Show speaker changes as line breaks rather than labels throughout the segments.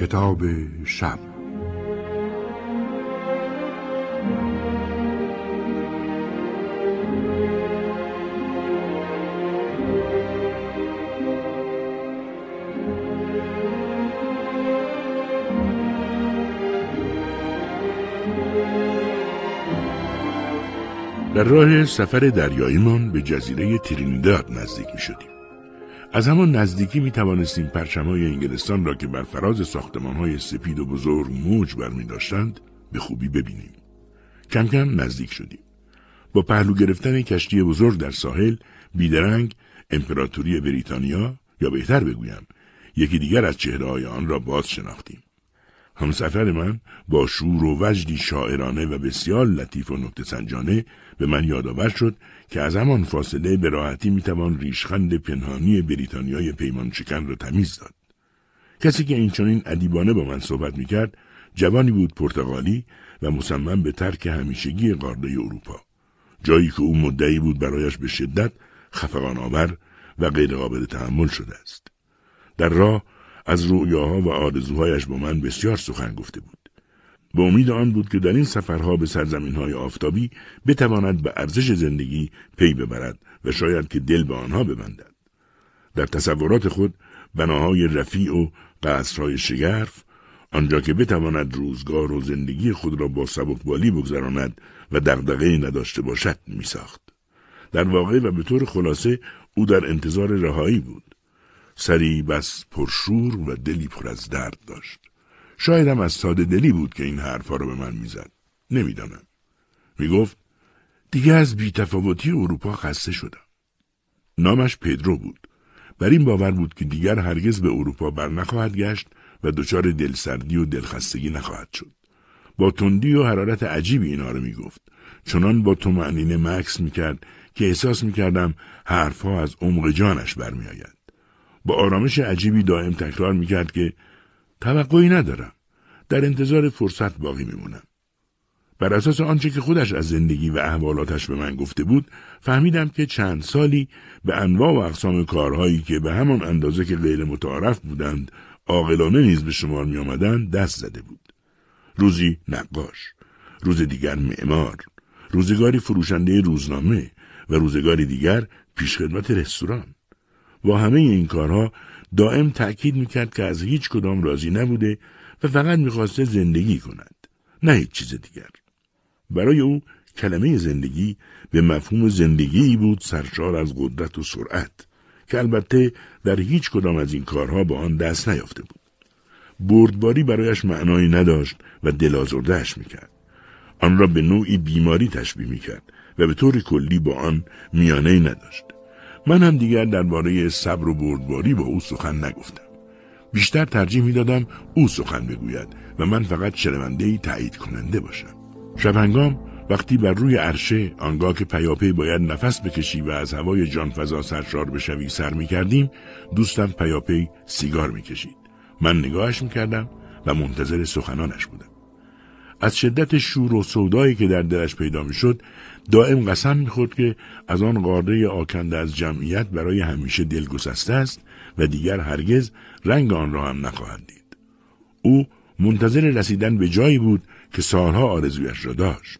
کتاب شب در راه سفر دریاییمان به جزیره ترینیداد نزدیک می شدیم. از همان نزدیکی می توانستیم پرچمهای انگلستان را که بر فراز های سپید و بزرگ موج برمی داشتند به خوبی ببینیم. کم کم نزدیک شدیم. با پهلو گرفتن کشتی بزرگ در ساحل بیدرنگ امپراتوری بریتانیا یا بهتر بگویم یکی دیگر از چهره آن را باز شناختیم. همسفر من با شور و وجدی شاعرانه و بسیار لطیف و نکته سنجانه به من یادآور شد که از همان فاصله به راحتی می‌توان ریشخند پنهانی بریتانیای پیمان شکن را تمیز داد. کسی که این چنین ادیبانه با من صحبت می‌کرد جوانی بود پرتغالی و مصمم به ترک همیشگی قاره اروپا. جایی که او مدعی بود برایش به شدت خفقان آور و غیرقابل تحمل شده است. در راه از رؤیاها و آرزوهایش با من بسیار سخن گفته بود. به امید آن بود که در این سفرها به سرزمین های آفتابی بتواند به ارزش زندگی پی ببرد و شاید که دل به آنها ببندد. در تصورات خود بناهای رفیع و قصرهای شگرف آنجا که بتواند روزگار و زندگی خود را با سبکبالی بگذراند و دغدغه نداشته باشد میساخت. در واقع و به طور خلاصه او در انتظار رهایی بود. سری بس پرشور و دلی پر از درد داشت. شایدم از ساده دلی بود که این حرفها را به من می‌زد. نمی‌دانم. می‌گفت دیگه از بیتفاوتی اروپا خسته شدم. نامش پدرو بود. بر این باور بود که دیگر هرگز به اروپا بر نخواهد گشت و دچار دلسردی و دلخستگی نخواهد شد. با تندی و حرارت عجیبی اینا رو می‌گفت. چنان با تو معنینه مکس می‌کرد که احساس می‌کردم حرفها از عمق جانش برمیآید. با آرامش عجیبی دائم تکرار می‌کرد که توقعی ندارم. در انتظار فرصت باقی میمونم. بر اساس آنچه که خودش از زندگی و احوالاتش به من گفته بود فهمیدم که چند سالی به انواع و اقسام کارهایی که به همان اندازه که غیر متعارف بودند عاقلانه نیز به شمار می آمدند دست زده بود. روزی نقاش، روز دیگر معمار، روزگاری فروشنده روزنامه و روزگاری دیگر پیشخدمت رستوران. با همه این کارها دائم تأکید می‌کرد که از هیچ کدام راضی نبوده و فقط می‌خواسته زندگی کند نه هیچ چیز دیگر. برای او کلمه زندگی به مفهوم زندگی بود سرشار از قدرت و سرعت که البته در هیچ کدام از این کارها با آن دست نیافته بود. بردباری برایش معنایی نداشت و دلازردهش می‌کرد. آن را به نوعی بیماری تشبیه می‌کرد و به طور کلی با آن میانه نداشت. من هم دیگر درباره صبر و بردباری با او سخن نگفتم. بیشتر ترجیح می‌دادم او سخن بگوید و من فقط شنونده ای تایید کننده باشم. شبهنگام وقتی بر روی عرشه آنگاه که پیاپی باید نفس بکشی و از هوای جانفضا سرشار بشوی سر می کردیم دوستم پیاپی سیگار می کشید. من نگاهش می کردم و منتظر سخنانش بودم. از شدت شور و سودایی که در دلش پیدا می شد دائم قسم می‌خورد که از آن قاره آکنده از جمعیت برای همیشه دل گسسته است و دیگر هرگز رنگ آن را هم نخواهد دید. او منتظر رسیدن به جایی بود که سالها آرزویش را داشت.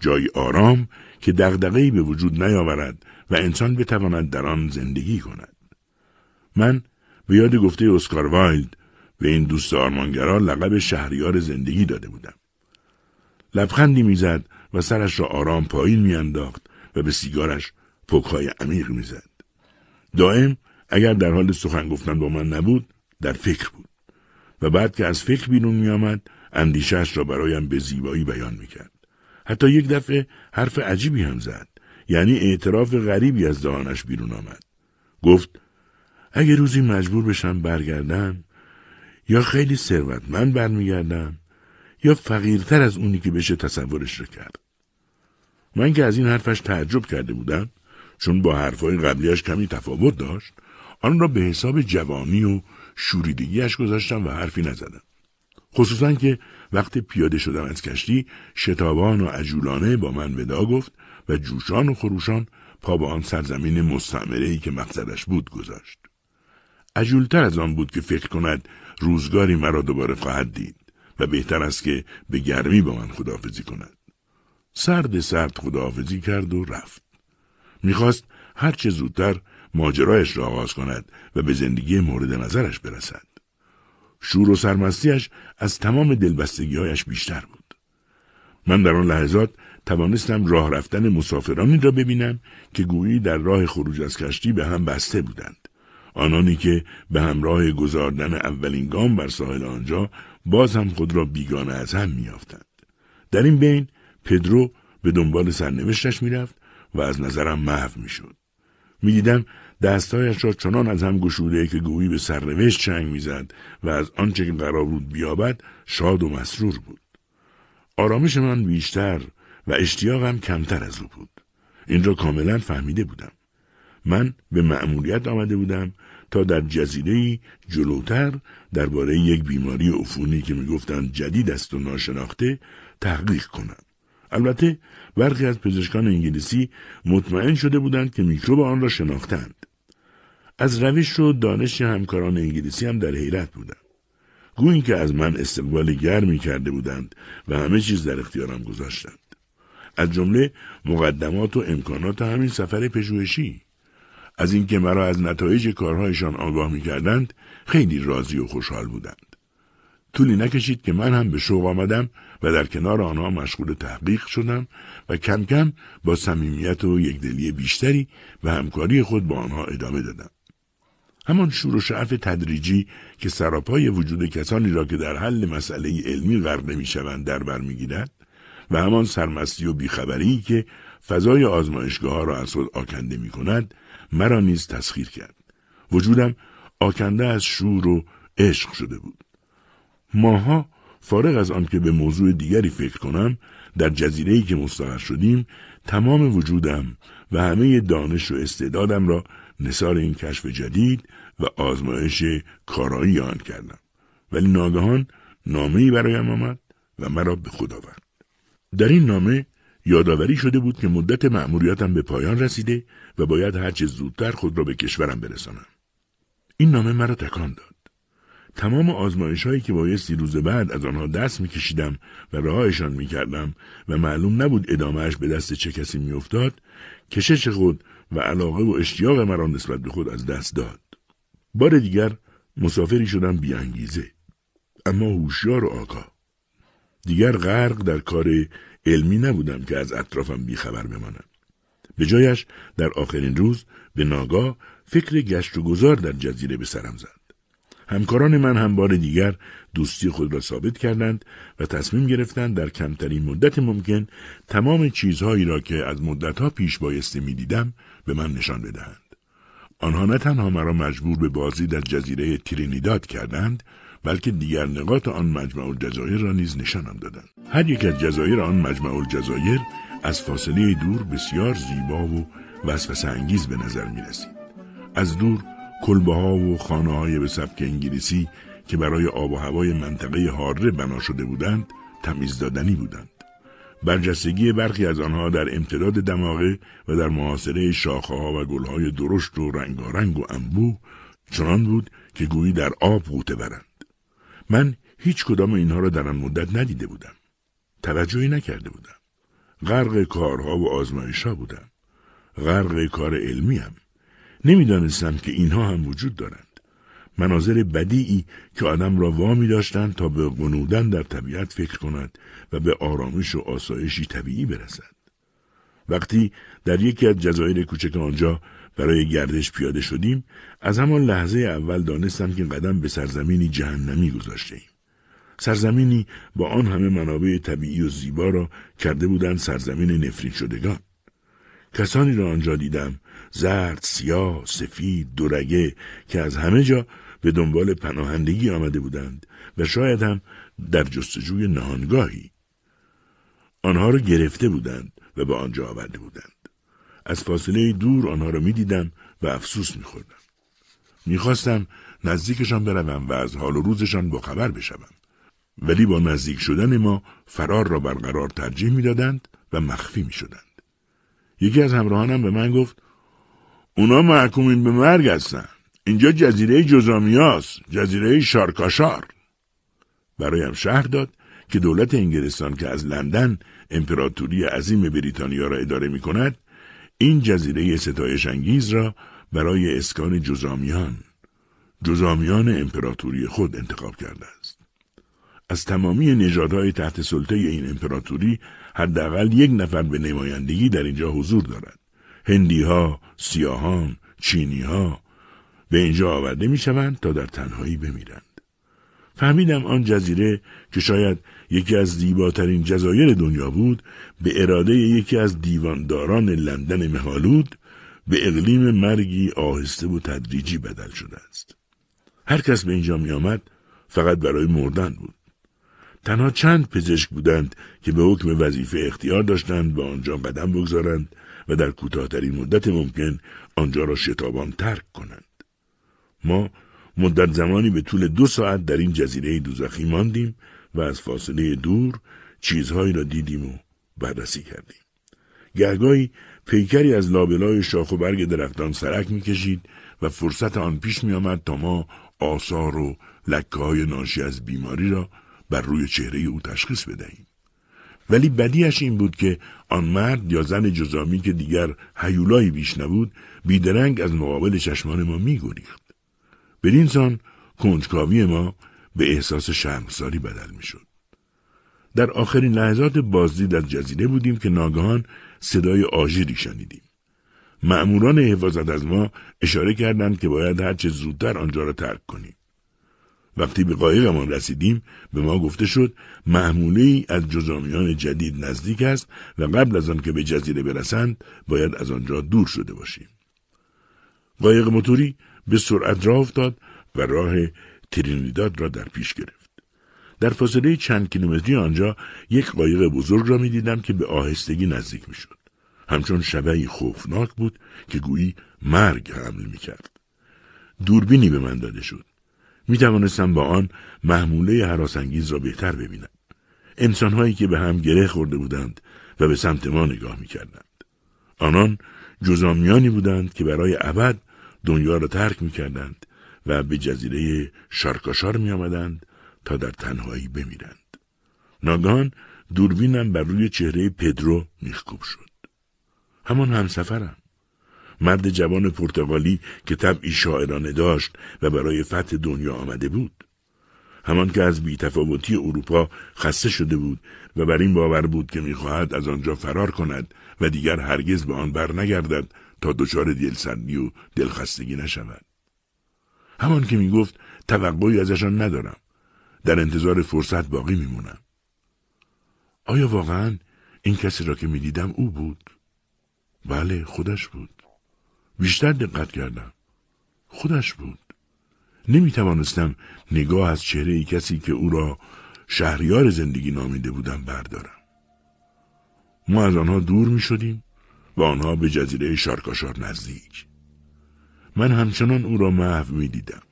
جایی آرام که دغدغه‌ای به وجود نیاورد و انسان بتواند در آن زندگی کند. من به یاد گفته اسکار وایلد به این دوست آرمانگرا لقب شهریار زندگی داده بودم. لبخندی می‌زد و سرش را آرام پایین میانداخت و به سیگارش پکهای عمیق می‌زد. دائم اگر در حال سخن گفتن با من نبود در فکر بود و بعد که از فکر بیرون میآمد اندیشش را برایم به زیبایی بیان می‌کرد. حتی یک دفعه حرف عجیبی هم زد یعنی اعتراف غریبی از دهانش بیرون آمد. گفت اگه روزی مجبور بشم برگردم یا خیلی ثروتمند برمیگردم یا فقیرتر از اونی که بشه تصورش رو کرد. من که از این حرفش تعجب کرده بودم چون با حرفهای قبلیش کمی تفاوت داشت آن را به حساب جوانی و شوریدگیش گذاشتم و حرفی نزدم. خصوصا که وقت پیاده شدم از کشتی شتابان و عجولانه با من ودا گفت و جوشان و خروشان پا به آن سرزمین مستعمره ای که مقصدش بود گذاشت. عجولتر از آن بود که فکر کند روزگاری مرا دوباره خواهد دید و بهتر است که به گرمی با من خداحافظی کند. سرد سرد خداحافظی کرد و رفت. می‌خواست هرچه زودتر ماجرایش را آغاز کند و به زندگی مورد نظرش برسد. شور و سرمستیش از تمام دلبستگیهایش بیشتر بود. من در آن لحظات توانستم راه رفتن مسافرانی را ببینم که گویی در راه خروج از کشتی به هم بسته بودند. آنانی که به همراه گذاردن اولین گام بر ساحل آنجا باز هم خود را بیگانه از هم میافتند. در این بین پدرو به دنبال سرنوشتش می‌رفت و از نظرم محو می‌شد. می‌دیدم دستایش را چنان از هم گشوده که گویی به سرنوشت چنگ می‌زد و از آنچه که قرار بود بیابد شاد و مسرور بود. آرامش من بیشتر و اشتیاقم کمتر از او بود. این را کاملا فهمیده بودم. من به مأموریت آمده بودم تا در جزیره جلوتر درباره یک بیماری عفونی که می‌گفتند جدید است و ناشناخته تحقیق کنم. البته برخی از پزشکان انگلیسی مطمئن شده بودند که میکروب آن را شناختند. از روش و دانش همکاران انگلیسی هم در حیرت بودم. گویی که از من استقبال گرمی کرده بودند و همه چیز در اختیارم گذاشتند. از جمله مقدمات و امکانات همین سفر پژوهشی از اینکه مرا از نتایج کارهایشان آگاه می کردند خیلی راضی و خوشحال بودند. طولی نکشید که من هم به شوق آمدم و در کنار آنها مشغول تحقیق شدم و کم کم با صمیمیت و یکدلی بیشتری و همکاری خود با آنها ادامه دادم. همان شور و شعف تدریجی که سراپای وجود کسانی را که در حل مسئله علمی غرق نمی‌شوند در بر می‌گیرد و همان سرمستی و بیخبری که فضای آزمایشگاه ها را از خود آکنده می کند مرا نیز تسخیر کرد. وجودم آکنده از شور و عشق شده بود. ماها فارغ از آنکه به موضوع دیگری فکر کنم در جزیره‌ای که مستقر شدیم تمام وجودم و همه دانش و استعدادم را نصار این کشف جدید و آزمایش کارایی آن کردم ولی ناگهان نامهای برایم آمد و مرا به خود آورد در این نامه یادآوری شده بود که مدت مأموریتم به پایان رسیده و باید هرچه زودتر خود را به کشورم برسانم. این نامه مرا تکان داد. تمام آزمایش هایی که بایستی روز بعد از آنها دست میکشیدم و رهایشان می‌کردم و معلوم نبود ادامهش به دست چه کسی میافتاد کشش خود و علاقه و اشتیاق مرا نسبت به خود از دست داد. بار دیگر مسافری شدم بیانگیزه. اما هوشیار و آگاه. دیگر غرق در کار علمی نبودم که از اطرافم بیخبر بمانم. به جایش در آخرین روز به ناگاه فکر گشت و گذار در جزیره به سرم زد. همکاران من هم بار دیگر دوستی خود را ثابت کردند و تصمیم گرفتند در کمترین مدت ممکن تمام چیزهایی را که از مدتها پیش بایسته می‌دیدم به من نشان بدهند. آنها نه تنها مرا مجبور به بازی در جزیره ترینیداد کردند بلکه دیگر نقاط آن مجمع الجزایر را نیز نشانم دادند هر یک از جزایر آن مجمع الجزایر از فاصله دور بسیار زیبا و وسوسه انگیز به نظر می رسید. از دور کلبه ها و خانه های به سبک انگلیسی که برای آب و هوای منطقه هاره بنا شده بودند تمیز دادنی بودند. برجستگی برخی از آنها در امتداد دماغه و در محاصره شاخه ها و گل های درشت و رنگارنگ و انبوه چنان بود که گویی در آب غوطه برند. من هیچ کدام اینها را در آن مدت ندیده بودم. توجهی نکرده بودم. غرق کارها و آزمایش ها بودم. غرق کار علمی هم. نمی‌دانستم که اینها هم وجود دارند. مناظر بدیعی که آدم را وامی داشتند تا به غنودن در طبیعت فکر کند و به آرامش و آسایشی طبیعی برسد. وقتی در یکی از جزایر کوچک آنجا برای گردش پیاده شدیم از همان لحظه اول دانستم که قدم به سرزمینی جهنمی گذاشته ایم. سرزمینی با آن همه منابع طبیعی و زیبا را کرده بودند سرزمین نفرین شدگان. کسانی را آنجا دیدم زرد، سیاه، سفید، دورگه که از همه جا به دنبال پناهندگی آمده بودند و شاید هم در جستجوی نهانگاهی. آنها را گرفته بودند و به آنجا آورده بودند. از فاصله دور آنها را می‌دیدم و افسوس میخوردم. می‌خواستم نزدیکشان بروم و از حال و روزشان با خبر بشوم. ولی با نزدیک شدن ما فرار را برقرار ترجیح می‌دادند و مخفی می‌شدند. یکی از همراهانم به من گفت اونا محکومین به مرگ هستن. اینجا جزیره جزامیاست جزیره شارکاشار برایم شهر داد که دولت انگلستان که از لندن امپراتوری عظیم بریتانیا را اداره می کند این جزیره ستایش انگیز را برای اسکان جزامیان جزامیان امپراتوری خود انتخاب کرده است. از تمامی نژادهای تحت سلطه این امپراتوری حداقل یک نفر به نمایندگی در اینجا حضور دارد. هندی ها، سیاهان، چینی ها به اینجا آورده می شوند تا در تنهایی بمیرند. فهمیدم آن جزیره که شاید یکی از زیباترین جزایر دنیا بود به اراده یکی از دیوانداران لندن مهالود به اقلیم مرگی آهسته و تدریجی بدل شده است. هر کس به اینجا می آمد فقط برای مردن بود. تنها چند پزشک بودند که به حکم وظیفه اختیار داشتند به آنجا قدم بگذارند و در کوتاهترین مدت ممکن آنجا را شتابان ترک کنند. ما مدت زمانی به طول دو ساعت در این جزیره دوزخی ماندیم و از فاصله دور چیزهایی را دیدیم و بررسی کردیم. گهگاهی پیکری از لابلای شاخ و برگ درختان سرک می‌کشید و فرصت آن پیش می آمد تا ما آثار و لکه های ناشی از بیماری را بر روی چهره او تشخیص بدهیم. ولی بدیش این بود که آن مرد یا زن جزامی که دیگر حیولایی بیش نبود بیدرنگ از مقابل چشمان ما میگریخت. بدین سان کنجکاوی ما به احساس شرمساری بدل می‌شد. در آخرین لحظات بازدید از جزیره بودیم که ناگهان صدای آژیری شنیدیم. مأموران حفاظت از ما اشاره کردند که باید هرچه زودتر آنجا را ترک کنیم. وقتی به قایقمان رسیدیم به ما گفته شد محموله از جزامیان جدید نزدیک است و قبل از آن که به جزیره برسند باید از آنجا دور شده باشیم. قایق موتوری به سرعت راه افتاد و راه ترینیداد را در پیش گرفت. در فاصله چند کیلومتری آنجا یک قایق بزرگ را می‌دیدم که به آهستگی نزدیک می‌شد. همچون شبهی خوفناک بود که گویی مرگ حمل می کرد. دوربینی به من داده شد. می توانستم با آن محموله حراسانگیز را بهتر ببینم. انسانهایی که به هم گره خورده بودند و به سمت ما نگاه می کردند. آنان جزامیانی بودند که برای ابد دنیا را ترک می کردند و به جزیره شارکاشار می آمدند تا در تنهایی بمیرند. ناگان دوربینم بر روی چهره پدرو میخکوب شد. همان همسفرم. مرد جوان پرتغالی که طبعی شاعرانه داشت و برای فتح دنیا آمده بود. همان که از بیتفاوتی اروپا خسته شده بود و بر این باور بود که می‌خواهد از آنجا فرار کند و دیگر هرگز به آن بر نگردد تا دچار دلسردی و دلخستگی نشود. همان که می‌گفت توقعی ازشان ندارم. در انتظار فرصت باقی میمونم. آیا واقعا این کسی را که می‌دیدم او بود؟ بله خودش بود. بیشتر دقت کردم. خودش بود. نمی توانستم نگاه از چهره ای کسی که او را شهریار زندگی نامیده بودم بردارم. ما از آنها دور می شدیم و آنها به جزیره شارکاشار نزدیک. من همچنان او را محو می دیدم.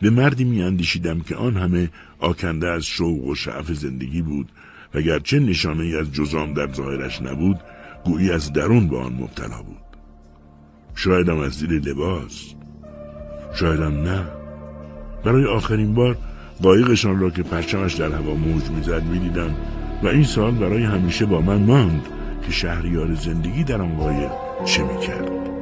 به مردی می اندیشیدم که آن همه آکنده از شوق و شعف زندگی بود و گرچه نشانه ای از جزام در ظاهرش نبود گویی از درون به آن مبتلا بود شایدم از زیر لباس شایدم نه برای آخرین بار قایقشان را که پرچمش در هوا موج می‌زد می‌دیدم و این سال برای همیشه با من ماند که شهریار زندگی در آن قایق چه می‌کرد؟